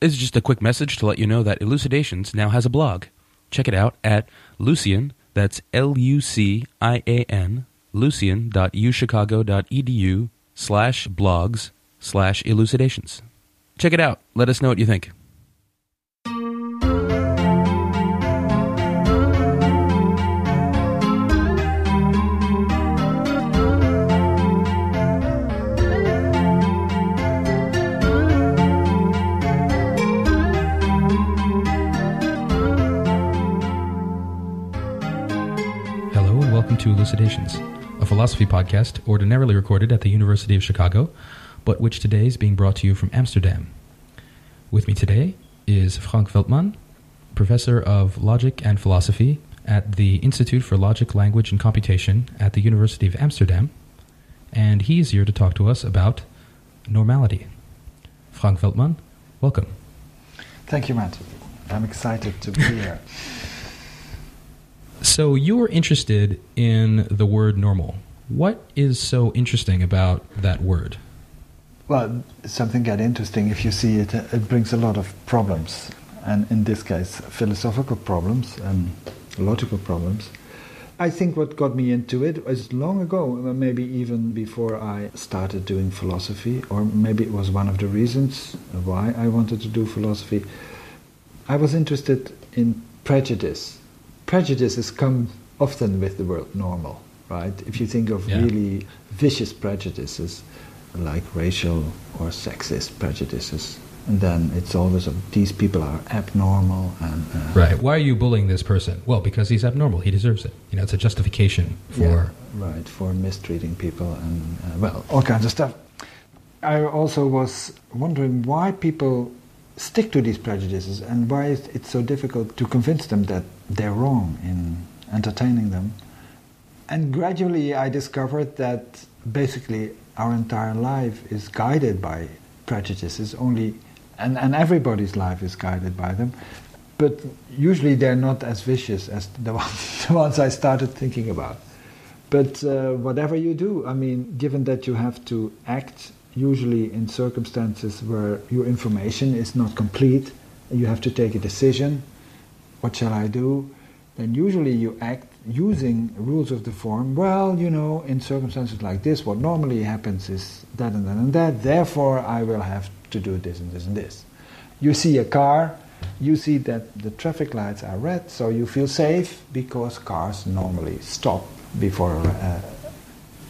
This is just a quick message to let you know that Elucidations now has a blog. Check it out at Lucian, that's L U C I A N, lucian.uchicago.edu slash blogs slash elucidations. Check it out. Let us know what you think. To Elucidations, a philosophy podcast ordinarily recorded at the University of Chicago, but which today is being brought to you from Amsterdam. With me today is Frank Veltman, professor of logic and philosophy at the Institute for Logic, Language, and Computation at the University of Amsterdam, and he is here to talk to us about normality. Frank Veltman, welcome. Thank you, Matt. I'm excited to be here. So you were interested in the word normal. What is so interesting about that word? well, something got interesting if you see it. It brings a lot of problems, and in this case, philosophical problems and logical problems. I think what got me into it was long ago, maybe even before I started doing philosophy, or maybe it was one of the reasons why I wanted to do philosophy. I was interested in prejudice. Prejudices come often with the word normal, right? If you think of Yeah. really vicious prejudices, like racial or sexist prejudices, and then it's always of these people are abnormal and uh, Right. Why are you bullying this person? Well, because he's abnormal. He deserves it. You know, it's a justification for. Yeah, right for mistreating people and uh, well all kinds of stuff i also was wondering why people stick to these prejudices and why is it so difficult to convince them that they're wrong in entertaining them and gradually i discovered that basically our entire life is guided by prejudices only and, and everybody's life is guided by them but usually they're not as vicious as the ones, the ones I started thinking about. But uh, whatever you do, I mean, given that you have to act usually in circumstances where your information is not complete, you have to take a decision. What shall I do? Then usually you act using rules of the form. Well, you know, in circumstances like this, what normally happens is that and that and that. Therefore, I will have to do this and this and this. You see a car, you see that the traffic lights are red, so you feel safe because cars normally stop before a,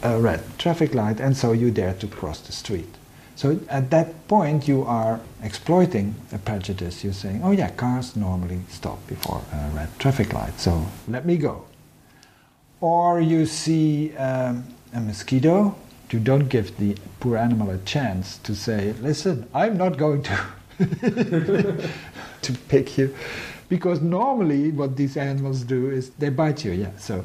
a red traffic light, and so you dare to cross the street. So at that point, you are exploiting a prejudice. You're saying, oh, yeah, cars normally stop before a red traffic light, so let me go. Or you see um, a mosquito, you don't give the poor animal a chance to say, listen, I'm not going to. to pick you because normally what these animals do is they bite you yeah so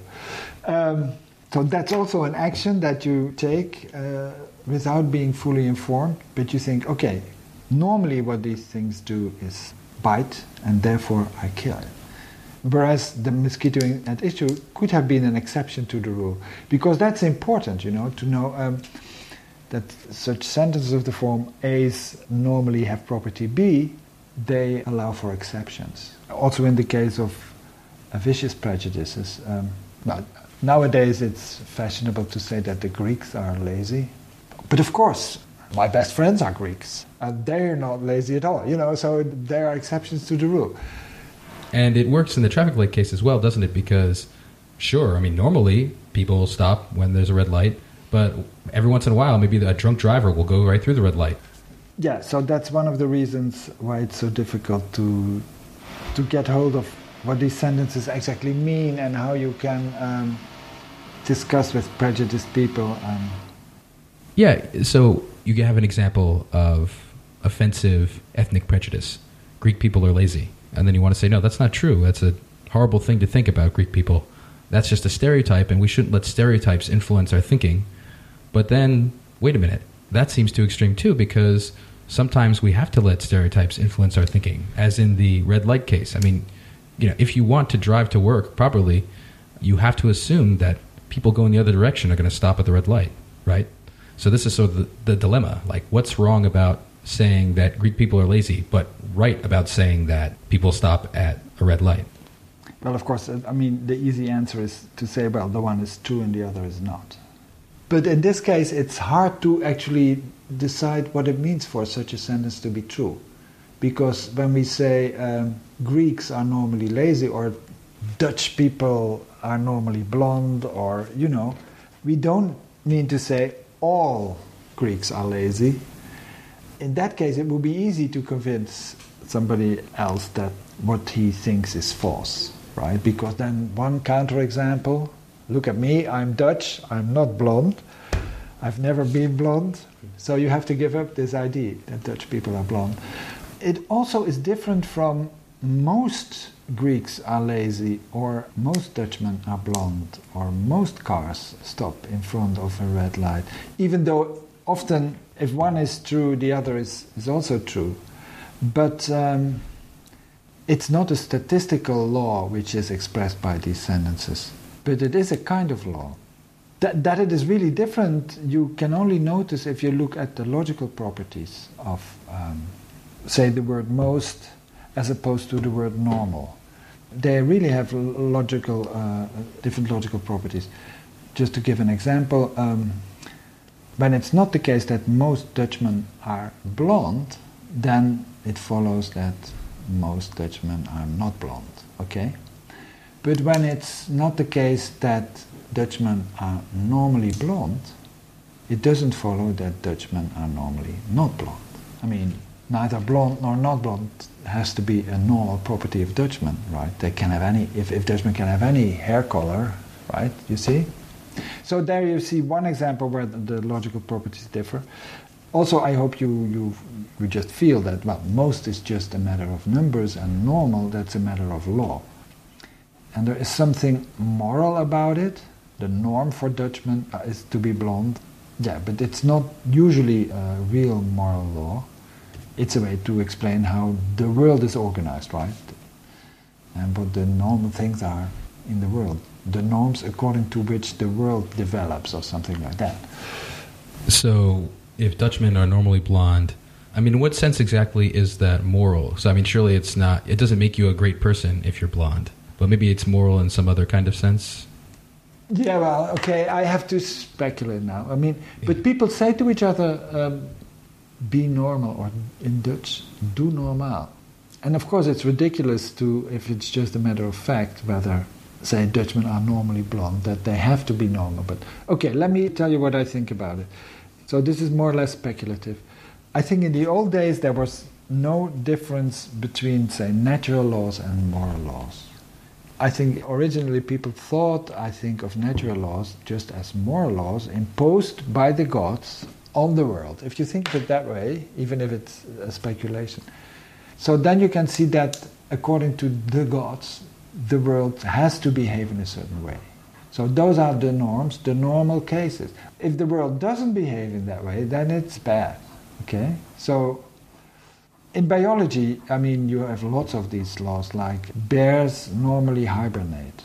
um, so that's also an action that you take uh, without being fully informed but you think okay normally what these things do is bite and therefore i kill whereas the mosquito at issue could have been an exception to the rule because that's important you know to know um, that such sentences of the form A's normally have property B, they allow for exceptions. Also, in the case of uh, vicious prejudices, um, well, nowadays it's fashionable to say that the Greeks are lazy. But of course, my best friends are Greeks, and they're not lazy at all, you know, so there are exceptions to the rule. And it works in the traffic light case as well, doesn't it? Because, sure, I mean, normally people stop when there's a red light, but every once in a while, maybe a drunk driver will go right through the red light. Yeah, so that's one of the reasons why it's so difficult to to get hold of what these sentences exactly mean and how you can um, discuss with prejudiced people. Um, Yeah, so you have an example of offensive ethnic prejudice. Greek people are lazy. And then you want to say, no, that's not true. That's a horrible thing to think about Greek people. That's just a stereotype, and we shouldn't let stereotypes influence our thinking. But then, wait a minute, that seems too extreme too, because sometimes we have to let stereotypes influence our thinking, as in the red light case. I mean, you know, if you want to drive to work properly, you have to assume that people going the other direction are going to stop at the red light, right? So this is sort of the, the dilemma. Like, what's wrong about saying that Greek people are lazy, but right about saying that people stop at a red light? Well, of course, I mean, the easy answer is to say, well, the one is true and the other is not. But in this case, it's hard to actually decide what it means for such a sentence to be true. Because when we say um, Greeks are normally lazy or Dutch people are normally blonde or, you know, we don't mean to say all Greeks are lazy. In that case, it would be easy to convince somebody else that what he thinks is false, right? Because then one counterexample look at me, I'm Dutch, I'm not blonde, I've never been blonde, so you have to give up this idea that Dutch people are blonde. It also is different from most Greeks are lazy, or most Dutchmen are blonde, or most cars stop in front of a red light, even though often if one is true, the other is, is also true. But um, it's not a statistical law which is expressed by these sentences, but it is a kind of law. That, that it is really different, you can only notice if you look at the logical properties of, um, say, the word most as opposed to the word normal. They really have logical, uh, different logical properties. Just to give an example, um, when it's not the case that most Dutchmen are blonde, then it follows that most Dutchmen are not blonde. Okay? But when it's not the case that Dutchmen are normally blonde, it doesn't follow that Dutchmen are normally not blonde. I mean, neither blond nor not blond has to be a normal property of Dutchmen, right? They can have any, if, if Dutchmen can have any hair color, right? You see? So there you see one example where the, the logical properties differ. Also, I hope you, you, you just feel that, well, most is just a matter of numbers and normal, that's a matter of law. And there is something moral about it. The norm for Dutchmen uh, is to be blonde. Yeah, but it's not usually a real moral law. It's a way to explain how the world is organized, right? And what the normal things are in the world. The norms according to which the world develops, or something like that. So, if Dutchmen are normally blonde, I mean, in what sense exactly is that moral? So, I mean, surely it's not, it doesn't make you a great person if you're blonde, but maybe it's moral in some other kind of sense? Yeah, well, okay, I have to speculate now. I mean, but people say to each other, um, be normal, or in Dutch, do normaal. And of course, it's ridiculous to, if it's just a matter of fact, whether, say, Dutchmen are normally blonde, that they have to be normal. But okay, let me tell you what I think about it. So this is more or less speculative. I think in the old days there was no difference between, say, natural laws and moral laws. I think originally people thought, I think, of natural laws just as moral laws imposed by the gods on the world. If you think of it that way, even if it's a speculation. So then you can see that according to the gods, the world has to behave in a certain way. So those are the norms, the normal cases. If the world doesn't behave in that way, then it's bad. Okay? So in biology, I mean, you have lots of these laws, like bears normally hibernate.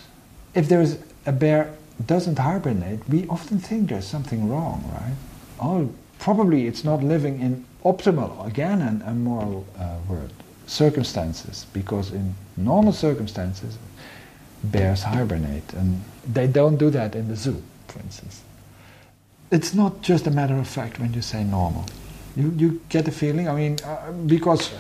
If there's a bear doesn't hibernate, we often think there's something wrong, right? Oh, probably it's not living in optimal, again, an immoral uh, word, circumstances, because in normal circumstances, bears hibernate, and they don't do that in the zoo, for instance. It's not just a matter of fact when you say normal. You, you get the feeling, I mean, uh, because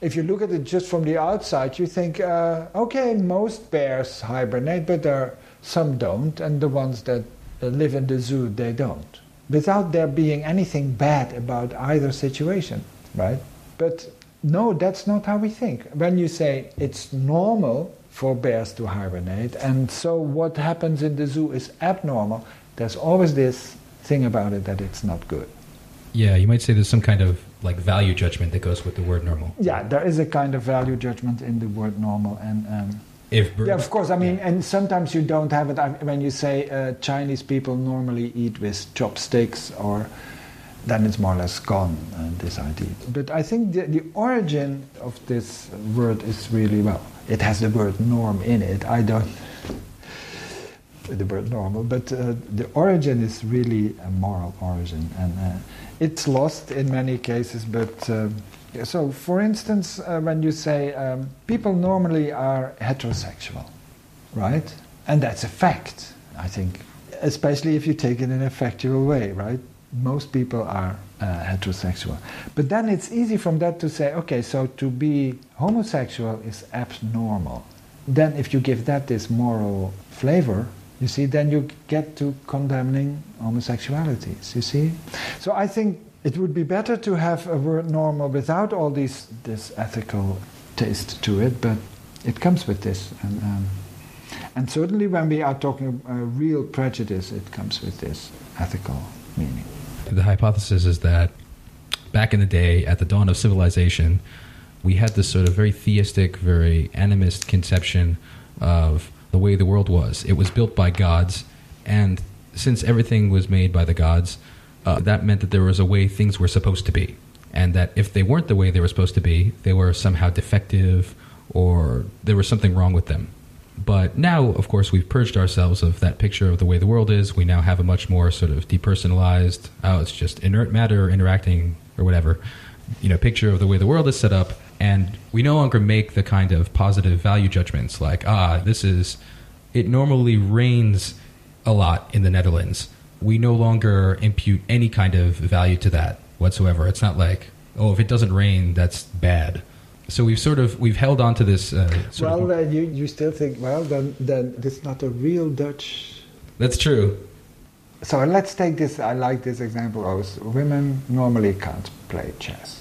if you look at it just from the outside, you think, uh, okay, most bears hibernate, but there some don't, and the ones that live in the zoo, they don't without there being anything bad about either situation, right? But no, that's not how we think. When you say it's normal for bears to hibernate, and so what happens in the zoo is abnormal, there's always this thing about it that it's not good. Yeah, you might say there's some kind of like value judgment that goes with the word normal. Yeah, there is a kind of value judgment in the word normal, and um, if birds, yeah, of course. I mean, yeah. and sometimes you don't have it. When you say uh, Chinese people normally eat with chopsticks, or then it's more or less gone. Uh, this idea. But I think the, the origin of this word is really well. It has the word norm in it. I don't the word normal, but uh, the origin is really a moral origin, and uh, it's lost in many cases. But uh, So, for instance, uh, when you say um, people normally are heterosexual, right? And that's a fact, I think, especially if you take it in a factual way, right? Most people are uh, heterosexual. But then it's easy from that to say, okay, so to be homosexual is abnormal. Then, if you give that this moral flavor, you see, then you get to condemning homosexualities, you see? So I think it would be better to have a word normal without all these, this ethical taste to it, but it comes with this. And, um, and certainly when we are talking uh, real prejudice, it comes with this ethical meaning. The hypothesis is that back in the day, at the dawn of civilization, we had this sort of very theistic, very animist conception of the way the world was. It was built by gods, and since everything was made by the gods, uh, that meant that there was a way things were supposed to be, and that if they weren't the way they were supposed to be, they were somehow defective or there was something wrong with them. But now, of course, we've purged ourselves of that picture of the way the world is. We now have a much more sort of depersonalized, oh, it's just inert matter interacting or whatever, you know, picture of the way the world is set up. And we no longer make the kind of positive value judgments like, ah, this is, it normally rains a lot in the Netherlands. We no longer impute any kind of value to that whatsoever. It's not like, oh, if it doesn't rain, that's bad. So we've sort of we've held on to this. Uh, well, uh, you you still think well then then it's not a real Dutch. That's true. So let's take this. I like this example. Of women normally can't play chess.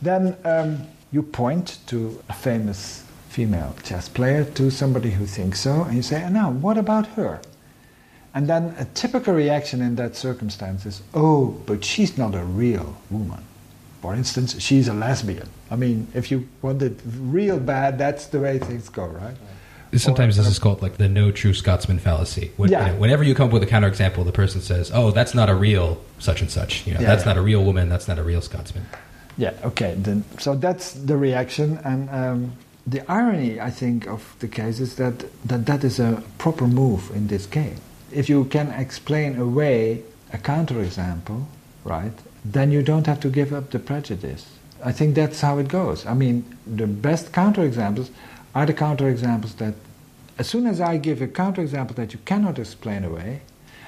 Then um, you point to a famous female chess player, to somebody who thinks so, and you say, "Now, what about her?" And then a typical reaction in that circumstance is, "Oh, but she's not a real woman." For instance, she's a lesbian. I mean, if you want it real bad, that's the way things go, right? Sometimes or, this is called like the no true Scotsman fallacy. When, yeah. You know, whenever you come up with a counterexample, the person says, "Oh, that's not a real such and such. You know, yeah, that's yeah. not a real woman. That's not a real Scotsman." Yeah. Okay. Then, so that's the reaction, and um, the irony, I think, of the case is that, that that is a proper move in this game. If you can explain away a counterexample, right, then you don't have to give up the prejudice. I think that's how it goes. I mean, the best counterexamples are the counterexamples that, as soon as I give a counterexample that you cannot explain away,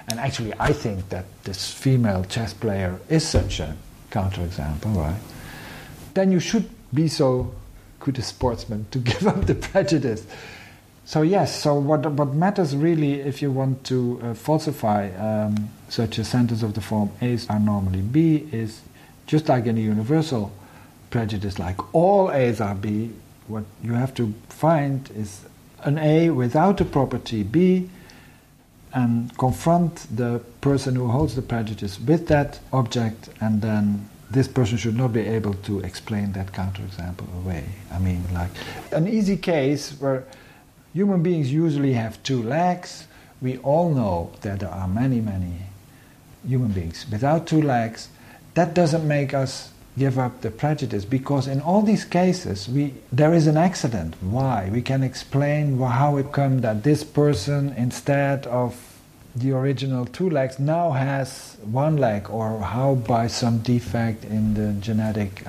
and actually I think that this female chess player is such a counterexample, right? Then you should be so good a sportsman to give up the prejudice. So yes, so what what matters really, if you want to uh, falsify um, such a sentence of the form A's are normally B, is just like in a universal prejudice, like all A's are B. What you have to find is an A without the property B, and confront the person who holds the prejudice with that object, and then this person should not be able to explain that counterexample away. I mean, like an easy case where Human beings usually have two legs. We all know that there are many, many human beings without two legs. That doesn't make us give up the prejudice because in all these cases we, there is an accident. Why? We can explain how it comes that this person, instead of the original two legs, now has one leg, or how by some defect in the genetic,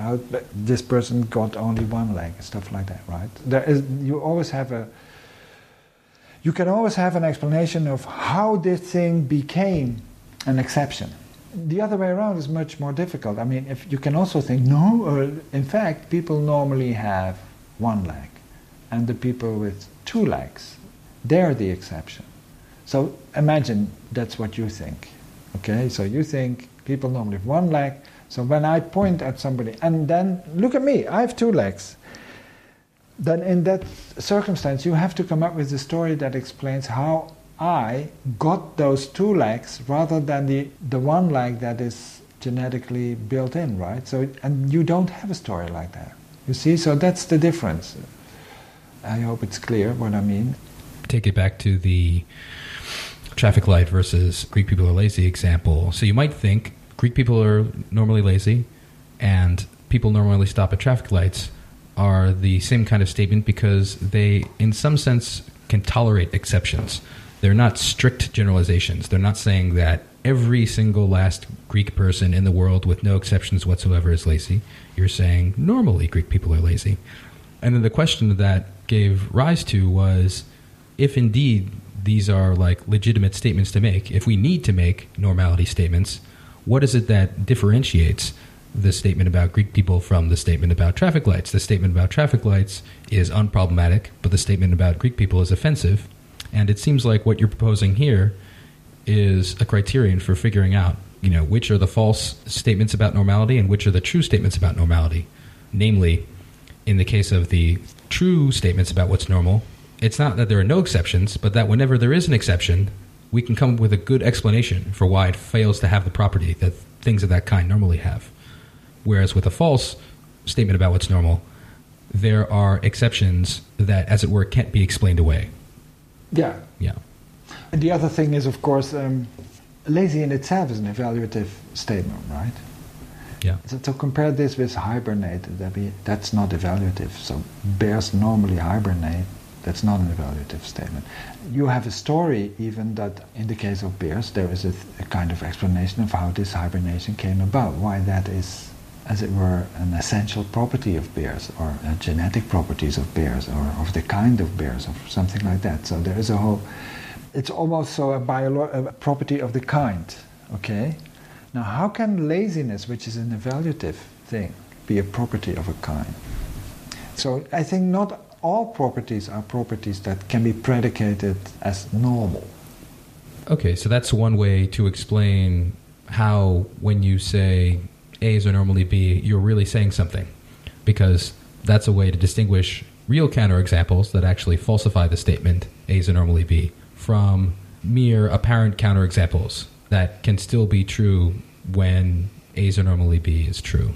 this person got only one leg, stuff like that, right? There is, you always have a you can always have an explanation of how this thing became an exception. The other way around is much more difficult. I mean, if you can also think, no, uh, in fact, people normally have one leg, and the people with two legs, they're the exception. So imagine that's what you think. Okay, so you think people normally have one leg. So when I point at somebody, and then look at me, I have two legs then in that circumstance, you have to come up with a story that explains how I got those two legs rather than the, the one leg that is genetically built in, right? So, and you don't have a story like that. You see, so that's the difference. I hope it's clear what I mean. Take it back to the traffic light versus Greek people are lazy example. So you might think Greek people are normally lazy, and people normally stop at traffic lights are the same kind of statement because they, in some sense, can tolerate exceptions. they're not strict generalizations. They're not saying that every single last Greek person in the world, with no exceptions whatsoever, is lazy. You're saying normally Greek people are lazy. And then the question that gave rise to was if indeed these are like legitimate statements to make, if we need to make normality statements, what is it that differentiates the statement about Greek people from the statement about traffic lights? The statement about traffic lights is unproblematic, but the statement about Greek people is offensive. And it seems like what you're proposing here is a criterion for figuring out, you know, which are the false statements about normality and which are the true statements about normality. Namely, in the case of the true statements about what's normal, it's not that there are no exceptions, but that whenever there is an exception, we can come up with a good explanation for why it fails to have the property that things of that kind normally have. Whereas with a false statement about what's normal, there are exceptions that, as it were, can't be explained away. Yeah. Yeah. And the other thing is, of course, um, lazy in itself is an evaluative statement, right? Yeah. So to compare this with hibernate, that be, that's not evaluative. So bears normally hibernate. That's not an evaluative statement. You have a story, even that in the case of bears, there is a, a kind of explanation of how this hibernation came about, why that is as it were, an essential property of bears, or uh, genetic properties of bears, or of the kind of bears, or something like that. So there is a whole. It's almost so a, biolo- a property of the kind. Okay. Now, how can laziness, which is an evaluative thing, be a property of a kind? So I think not all properties are properties that can be predicated as normal. Okay, so that's one way to explain how, when you say A's are normally B, you're really saying something. Because that's a way to distinguish real counterexamples that actually falsify the statement A's are normally B from mere apparent counterexamples that can still be true when A's are normally B is true.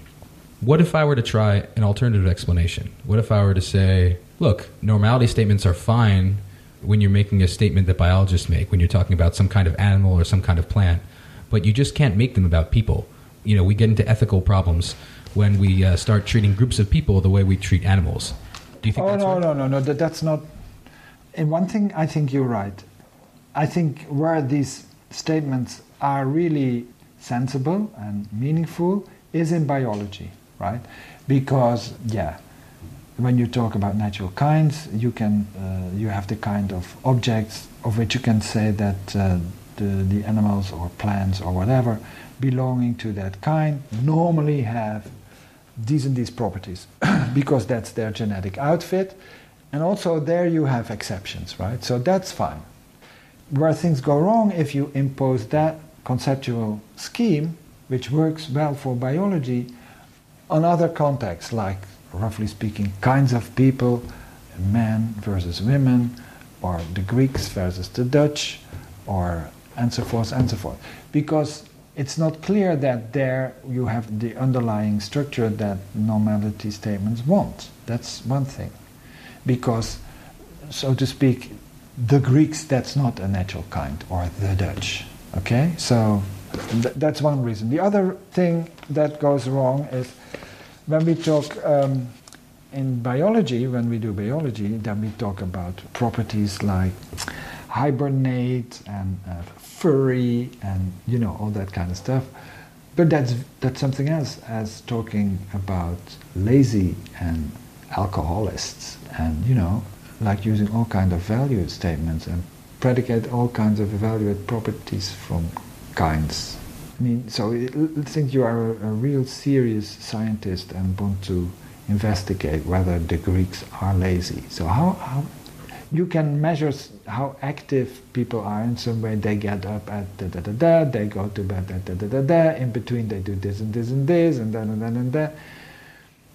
What if I were to try an alternative explanation? What if I were to say, look, normality statements are fine when you're making a statement that biologists make, when you're talking about some kind of animal or some kind of plant, but you just can't make them about people you know, we get into ethical problems when we uh, start treating groups of people the way we treat animals. Do you think? Oh that's no, right? no, no, no. That, that's not. In one thing, I think you're right. I think where these statements are really sensible and meaningful is in biology, right? Because yeah, when you talk about natural kinds, you can uh, you have the kind of objects of which you can say that uh, the the animals or plants or whatever belonging to that kind normally have these and these properties because that's their genetic outfit. And also there you have exceptions, right? So that's fine. Where things go wrong if you impose that conceptual scheme, which works well for biology, on other contexts, like roughly speaking, kinds of people, men versus women, or the Greeks versus the Dutch, or and so forth and so forth. Because it's not clear that there you have the underlying structure that normality statements want. That's one thing. Because, so to speak, the Greeks, that's not a natural kind, or the Dutch. Okay? So th- that's one reason. The other thing that goes wrong is when we talk um, in biology, when we do biology, then we talk about properties like hibernate and uh, furry and you know all that kind of stuff. But that's that's something else as talking about lazy and alcoholists and you know like using all kind of value statements and predicate all kinds of evaluate properties from kinds. I mean, so I think you are a, a real serious scientist and want to investigate whether the Greeks are lazy. So how, how you can measure how active people are in some way. They get up at da da da da, they go to bed at da da da da, in between they do this and this and this, and then and then and that.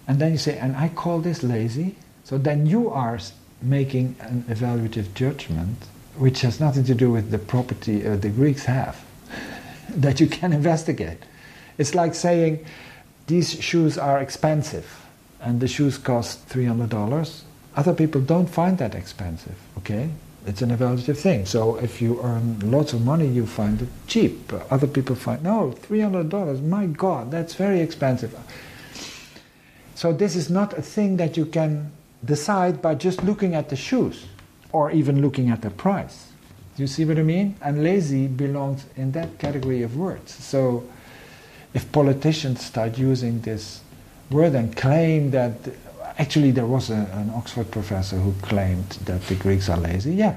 And then you say, and I call this lazy. So then you are making an evaluative judgment which has nothing to do with the property uh, the Greeks have that you can investigate. It's like saying these shoes are expensive and the shoes cost $300 other people don't find that expensive, okay? It's an evaluative thing. So if you earn lots of money, you find it cheap. Other people find, no, $300, my God, that's very expensive. So this is not a thing that you can decide by just looking at the shoes or even looking at the price. You see what I mean? And lazy belongs in that category of words. So if politicians start using this word and claim that actually there was a, an Oxford professor who claimed that the Greeks are lazy, yeah.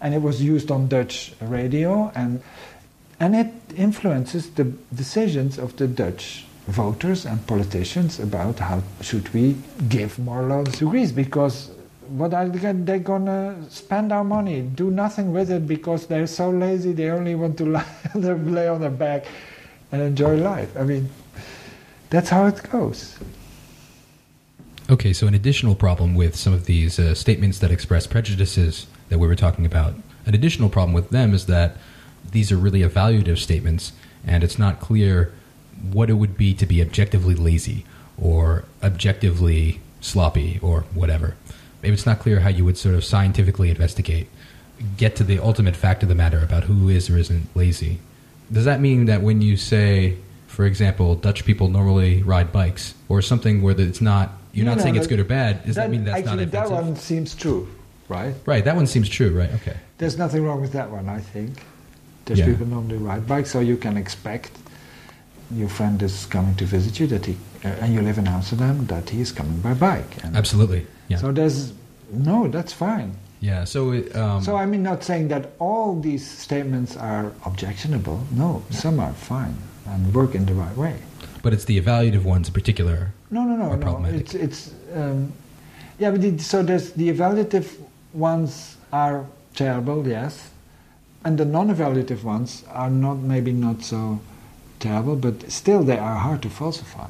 And it was used on Dutch radio and and it influences the decisions of the Dutch voters and politicians about how should we give more loans to Greece because what are they gonna spend our money? Do nothing with it because they're so lazy they only want to lay on their back and enjoy life. I mean that's how it goes okay so an additional problem with some of these uh, statements that express prejudices that we were talking about an additional problem with them is that these are really evaluative statements and it's not clear what it would be to be objectively lazy or objectively sloppy or whatever. Maybe it's not clear how you would sort of scientifically investigate, get to the ultimate fact of the matter about who is or isn't lazy. Does that mean that when you say, for example, Dutch people normally ride bikes, or something where it's not, you're not saying it's good or bad, does that, that mean that's actually, not offensive? that one seems true, right? Right, that one seems true, right? Okay. There's nothing wrong with that one, I think. Dutch yeah. people normally ride bikes, so you can expect your friend is coming to visit you, that he uh, and you live in Amsterdam, that he is coming by bike. And Absolutely. Yeah. So there's no, that's fine. Yeah. So. um, so I mean, not saying that all these statements are objectionable. No, some are fine and work in the right way. But it's the evaluative ones in particular. No, no, no, no. It's it's um, yeah. But the, so there's the evaluative ones are terrible, yes, and the non-evaluative ones are not maybe not so terrible, but still they are hard to falsify.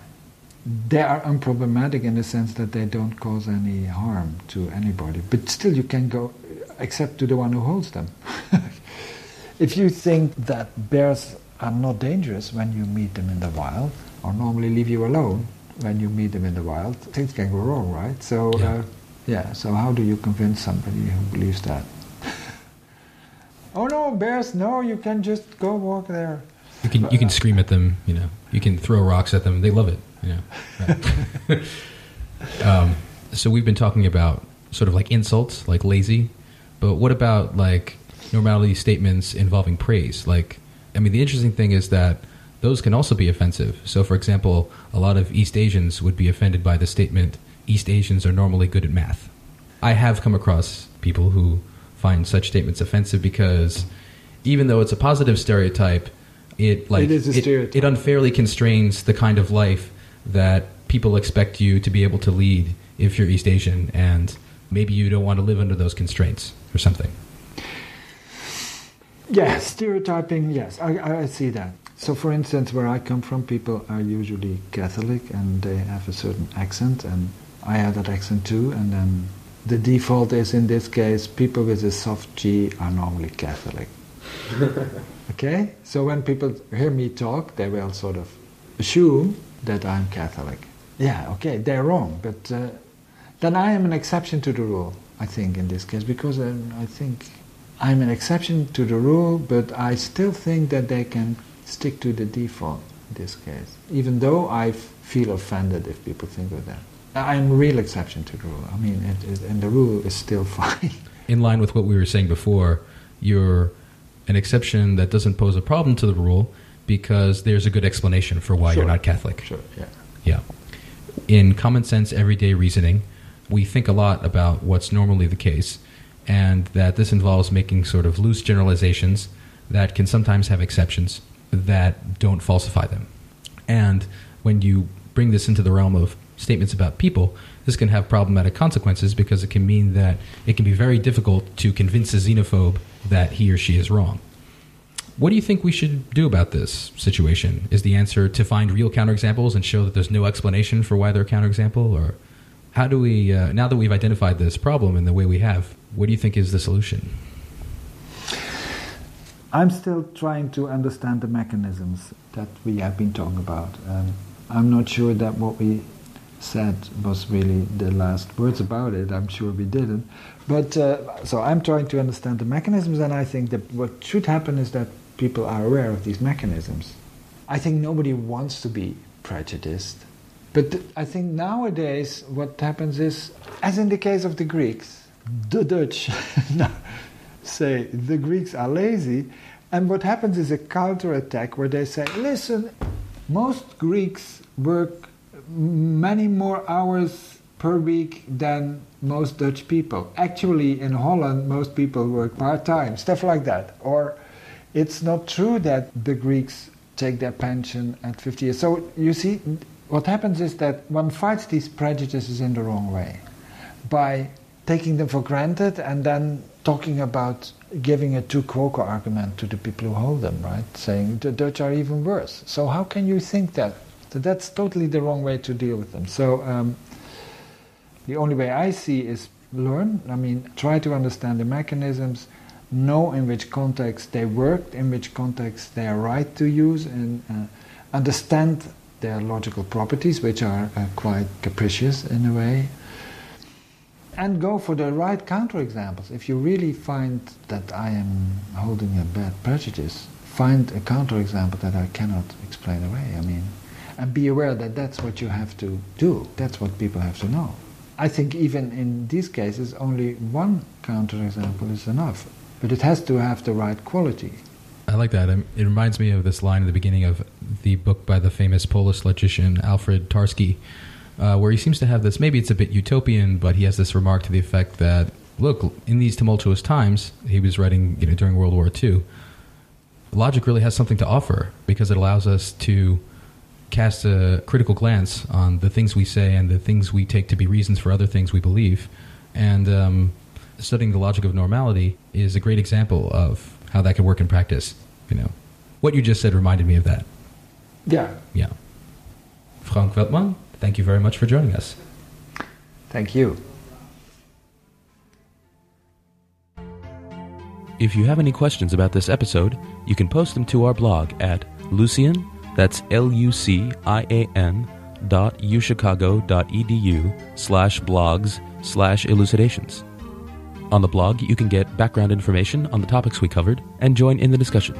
They are unproblematic in the sense that they don't cause any harm to anybody, but still you can go, except to the one who holds them. if you think that bears are not dangerous when you meet them in the wild, or normally leave you alone when you meet them in the wild, things can go wrong, right? So, yeah, uh, yeah so how do you convince somebody who believes that? oh no, bears, no, you can just go walk there. You can you can scream at them. You know, you can throw rocks at them. They love it. You know. um, so we've been talking about sort of like insults, like lazy, but what about like normality statements involving praise? Like, I mean, the interesting thing is that those can also be offensive. So, for example, a lot of East Asians would be offended by the statement, East Asians are normally good at math. I have come across people who find such statements offensive because even though it's a positive stereotype, it like it, it, it unfairly constrains the kind of life that people expect you to be able to lead if you're East Asian, and maybe you don't want to live under those constraints or something. Yeah, stereotyping. Yes, I, I see that. So, for instance, where I come from, people are usually Catholic and they have a certain accent, and I have that accent too. And then the default is in this case, people with a soft G are normally Catholic. Okay? So when people hear me talk, they will sort of assume that I'm Catholic. Yeah, okay, they're wrong, but uh, then I am an exception to the rule, I think, in this case, because um, I think I'm an exception to the rule, but I still think that they can stick to the default in this case, even though I feel offended if people think of that. I'm a real exception to the rule. I mean, it, it, and the rule is still fine. In line with what we were saying before, you're an exception that doesn't pose a problem to the rule because there's a good explanation for why sure. you're not Catholic. Sure, yeah. Yeah. In common sense, everyday reasoning, we think a lot about what's normally the case, and that this involves making sort of loose generalizations that can sometimes have exceptions that don't falsify them. And when you bring this into the realm of statements about people, this can have problematic consequences because it can mean that it can be very difficult to convince a xenophobe that he or she is wrong. What do you think we should do about this situation? Is the answer to find real counterexamples and show that there's no explanation for why they're counterexample? Or how do we, uh, now that we've identified this problem in the way we have, what do you think is the solution? I'm still trying to understand the mechanisms that we have been talking about. Um, I'm not sure that what we said was really the last words about it. I'm sure we didn't. But uh, so I'm trying to understand the mechanisms, and I think that what should happen is that people are aware of these mechanisms. I think nobody wants to be prejudiced. But th- I think nowadays what happens is, as in the case of the Greeks, the Dutch, say the Greeks are lazy, and what happens is a counterattack where they say, listen, most Greeks work many more hours per week than most Dutch people. Actually, in Holland, most people work part time, stuff like that. Or it's not true that the Greeks take their pension at 50 years. So you see, what happens is that one fights these prejudices in the wrong way by taking them for granted and then talking about giving a tu quoque argument to the people who hold them, right? Saying the Dutch are even worse. So how can you think that? That's totally the wrong way to deal with them. So um, the only way I see is learn. I mean, try to understand the mechanisms, know in which context they work, in which context they are right to use, and uh, understand their logical properties, which are uh, quite capricious in a way. And go for the right counterexamples. If you really find that I am holding a bad prejudice, find a counterexample that I cannot explain away. I mean, and be aware that that's what you have to do. That's what people have to know. I think even in these cases, only one counterexample is enough, but it has to have the right quality. I like that. Um, it reminds me of this line at the beginning of the book by the famous Polish logician Alfred Tarski, uh, where he seems to have this. Maybe it's a bit utopian, but he has this remark to the effect that, look, in these tumultuous times, he was writing you know, during World War II. Logic really has something to offer because it allows us to cast a critical glance on the things we say and the things we take to be reasons for other things we believe. And um, studying the logic of normality is a great example of how that can work in practice. You know, what you just said reminded me of that. Yeah. Yeah. Frank Veltman, thank you very much for joining us. Thank you. If you have any questions about this episode, you can post them to our blog at Lucian, that's L-U-C-I-A-N dot uchicago.edu slash blogs slash elucidations. On the blog, you can get background information on the topics we covered and join in the discussion.